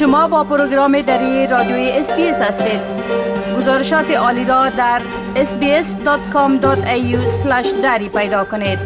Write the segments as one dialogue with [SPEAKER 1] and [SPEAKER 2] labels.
[SPEAKER 1] شما با پروگرام دری رادیوی SBS هستید. گزارشات عالی را در sbs.com.au دری پیدا کنید.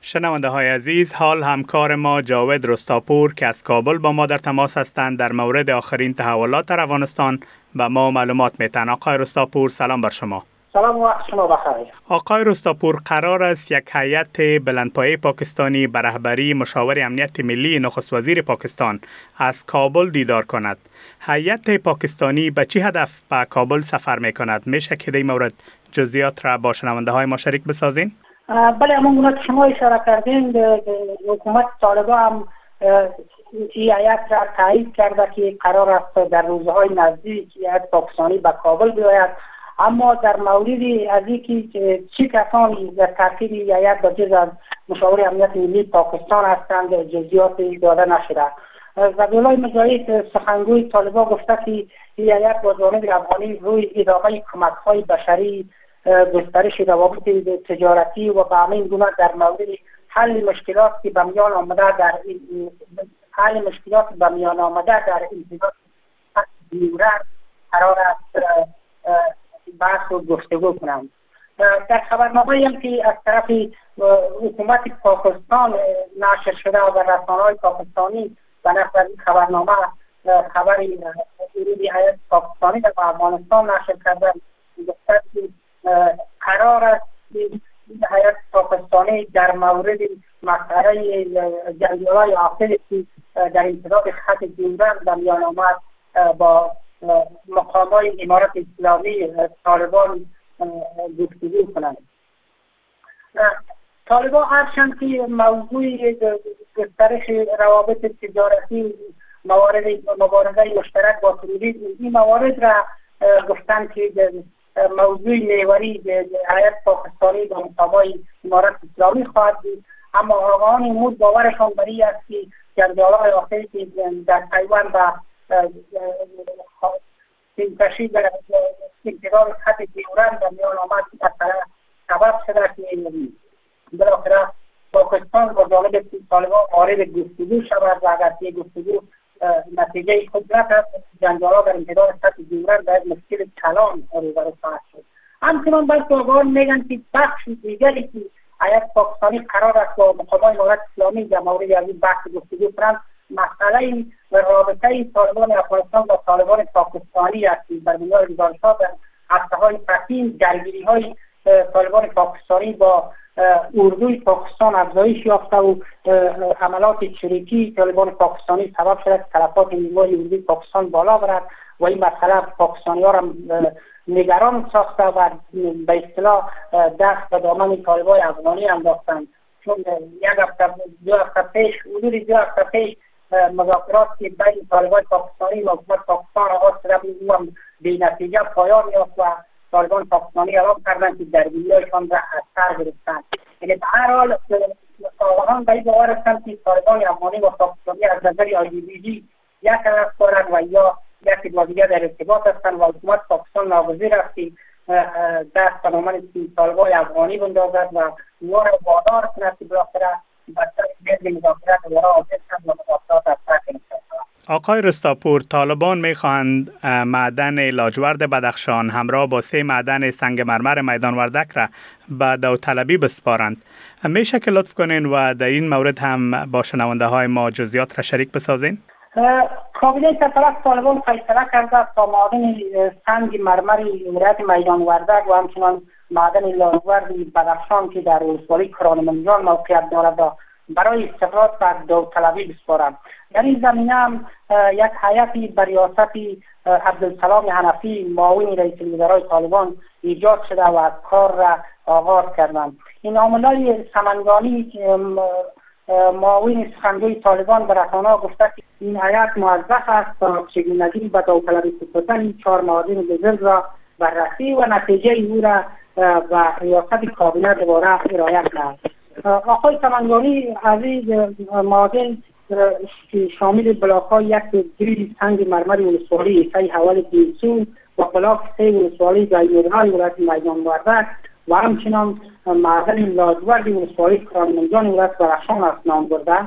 [SPEAKER 2] شنونده های عزیز حال همکار ما جاوید رستاپور که از کابل با ما در تماس هستند در مورد آخرین تحولات در افغانستان به ما معلومات میتن. آقای رستاپور سلام بر شما.
[SPEAKER 3] سلام وقت شما بخیر.
[SPEAKER 2] آقای رستاپور قرار است یک هیئت بلندپایه پاکستانی به رهبری مشاور امنیت ملی نخست وزیر پاکستان از کابل دیدار کند. هیئت پاکستانی به چه هدف به کابل سفر می کند میشه که در مورد جزئیات را با شنونده های ما شریک بسازین؟
[SPEAKER 3] بله همون که شما اشاره کردین حکومت طالبان هم این هیئت را تایید کرده که قرار است در روزهای نزدیک هیئت پاکستانی به کابل بیاید. اما در موردی از اینکه چی کسانی در ترکیب هیئت با جز از مشاور امنیت ملی پاکستان هستند جزئیات داده نشده. زبیالای مجاهد سخنگوی طالبان گفته که هیئت با جانب افغانی روی ادامه کمک های بشری گسترش روابط تجارتی و به همین گونه در مورد حل مشکلات که به میان آمده در حل مشکلات به میان آمده در انتظار قرار است بحث و گفتگو کنم. در خبرنامه هم که از طرف حکومت پاکستان نشر شده و رسانه های پاکستانی و نقل این خبرنامه خبر ورود حیات پاکستانی در افغانستان نشر کرده. گفته که قرار است این حیات پاکستانی در مورد مسئله جنگیال های که در انتظار خط دیورند در میان آمد با مقام های امارت اسلامی طالبان گفتگو کنند. طالبان هرچند که موضوع گسترش روابط تجارتی موارد مبارزه مشترک با تروریسم این موارد را گفتن که موضوع میوری حیات پاکستانی با مقامای امارت اسلامی خواهد بود. اما آقایان امور باورشان بری است که جنجالهای آخری که در تایوان و تشریح در انتظار خط دیورن در میان آمد مثلا سبب شده که بالاخره پاکستان با جانب طالبان وارد گفتگو شود و اگر که گفتگو نتیجه خود نکرد جنجالا در انتظار خط دیورن در مشکل کلان روبرو خواهد شد. همچنان بلکه آقایان میگن که بخش دیگری که حیات پاکستانی قرار است با مقامات امارت اسلامی در مورد از این بحث گفتگو کنند مسئله رابطه طالبان افغانستان با طالبان پاکستانی است در بنیاد گزارش‌ها در هفته های پسین درگیری های طالبان پاکستانی با اردوی پاکستان افزایش یافته و حملات چریکی طالبان پاکستانی سبب شده که تلفات نیروهای اردوی پاکستان بالا برد و این مسئله پاکستانی ها را نگران ساخته و به اصطلاح دست به دامن طالبان افغانی انداختند. چون یک هفته دو هفته پیش حدود دو هفته پیش مذاکرات که بین طالبان پاکستانی و حکومت پاکستان آغاز شده بود او هم نتیجه پایان یافت و طالبان پاکستانی اعلام کردند که درگیریهایشان را از سر گرفتند یعنی به هر حال آقایان به این باور هستند که طالبان افغانی و پاکستانی از نظر آیدیولوژی یک هدف دارند و یا یکی با دیگر در ارتباط هستند و حکومت پاکستان ناگزیر است
[SPEAKER 2] آقای رستاپور طالبان می‌خواهند معدن لاجورد بدخشان همراه با سه معدن سنگ مرمر میدان وردک را به داوطلبی بسپارند. میشه که لطف کنین و در این مورد هم با شنونده های ما جزیات را شریک بسازین؟
[SPEAKER 3] کابینه سفارت طالبان فیصله کرده تا معدن سنگ مرمر ولایت میدان وردک و همچنان معدن لاجورد بدخشان که در ولسوالی کران منجان موقعیت دارد برای استقرار بر داوطلبی بسپارم در این زمینه هم یک حیاتی بر ریاست عبدالسلام حنفی معاون رئیس الوزرای طالبان ایجاد شده و از کار را آغاز کردند. این عاملای سمنگانی معاون سخنگوی طالبان به رسانه گفته که این حیات موظف است تا چگونگی به داوطلبی سپردن این چهار معاون بزرگ را بررسی و نتیجه او را و ریاست کابینه دوباره ارائه کند آقای سمنگانی عزیز معادن که شامل بلاک های یک گریل سنگ مرمر ولسوالی سه حوال دیلسو و بلاک سه ولسوالی جایموری های ولایت میدان وردک و همچنان معدن لاجورد ولسوالی کرانمنجان ولایت برخشان است نام برده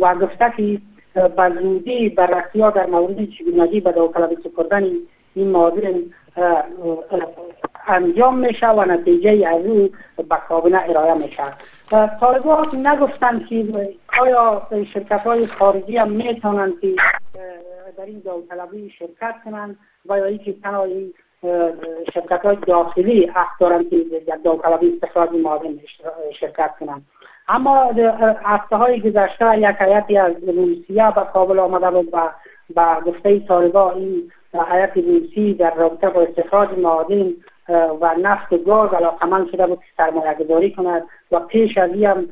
[SPEAKER 3] و گفته که به بررسی ها در مورد چگونگی به داوطلبی سپردن این انجام میشه و نتیجه از او به کابینه ارائه میشه. طالبان نگفتند که آیا شرکت های خارجی هم می‌تونند که در این داوطلبی شرکت کنند و یا اینکه تنها شرکت های داخلی حق دارند که در داوطلبی استخراج معادن شرکت کنند اما هفته های گذشته یک حیاتی از روسیه به کابل آمده بود و با گفته طالبان این حیات روسی در رابطه با استخراج معادن و نفت گاز علاقمند شده بود که سرمایه گذاری کند و پیش از این هم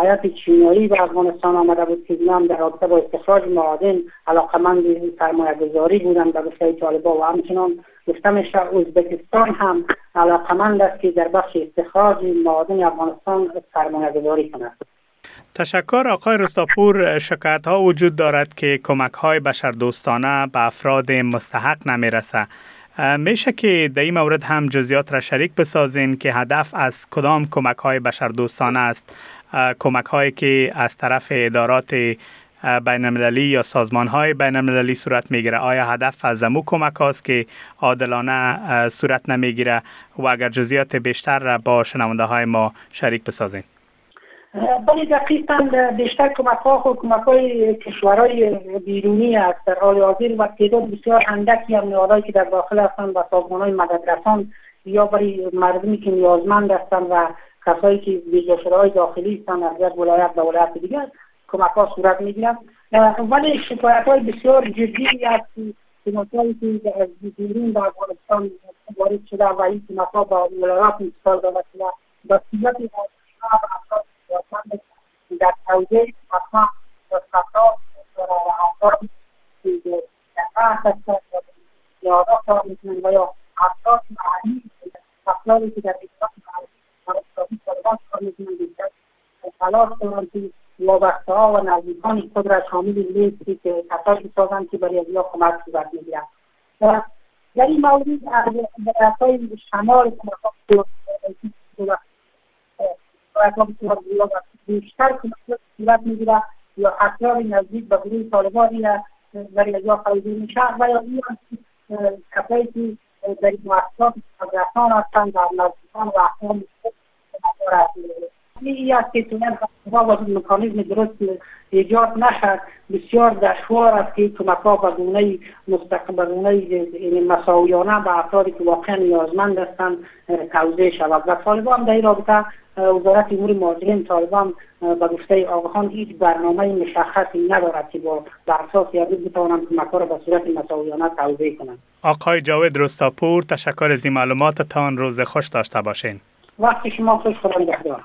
[SPEAKER 3] حیات چینایی به افغانستان آمده بود که هم در رابطه با استخراج معادن علاقمند سرمایه گذاری بودن به گفته طالبا و همچنان گفته میشه ازبکستان هم علاقمند است که در بخش استخراج معادن افغانستان سرمایه گذاری کند
[SPEAKER 2] تشکر آقای رستاپور شکایت ها وجود دارد که کمک های بشردوستانه به افراد مستحق نمی. میشه که در این مورد هم جزیات را شریک بسازین که هدف از کدام کمک های بشردوستانه است. کمک هایی که از طرف ادارات بین المللی یا سازمان های بین المللی صورت می‌گیره. آیا هدف از امو کمک هاست که عادلانه صورت نمی‌گیره؟ و اگر جزیات بیشتر را با شنونده های ما شریک بسازین.
[SPEAKER 3] بله دقیقا بیشتر کمک ها و کمک های کشورهای بیرونی است. در حال حاضر و تعداد بسیار اندکی هم نیازهایی که در داخل هستند و سازمان های مددرسان یا برای مردمی که نیازمند هستند و کسایی که ویژه های داخلی هستند از یک ولایت به ولایت دیگر کمک ها صورت می‌گیرند ولی شکایت های بسیار جدی است. کمک که از بیرون به افغانستان وارد شده و این کمک ها با ولایات انتقال داده شده. به صورت در حوزه حتما خطا افراد یادا کار می‌کنن و یا افراد معنی افرادی که در ایران اقتصادی کار می‌کنن بیشتر تلاش کنند که وابسته ها و نزدیکان خود را شامل لیستی که کسایی بسازند که برای یا کمک صورت می‌گیرند در این مورد از برسای شمال کمک بیشتر صورت می‌گیره یا افراد نزدیک به گروه طالبانی در اینجا خریده میشه و یا این کسایی که در مؤسسات مدرسان هستند در نزدیکان و احکام این است که تونن با مکانیزم درست ایجاد نشد. بسیار دشوار است که کمک ها به گونه مستقبل گونه مساویانه به افرادی که واقعا نیازمند هستند توضیح شود. و طالبان در این رابطه وزارت امور مهاجرین طالبان به گفته آقاخان هیچ برنامه مشخصی ندارد که با بر اساس یاری بتوانند کمک را به صورت مساویانه توضیح کنند.
[SPEAKER 2] آقای جاوید رستاپور تشکر از این معلوماتتان روز خوش داشته باشین.
[SPEAKER 3] وقتی شما خوش خدا نگهدار.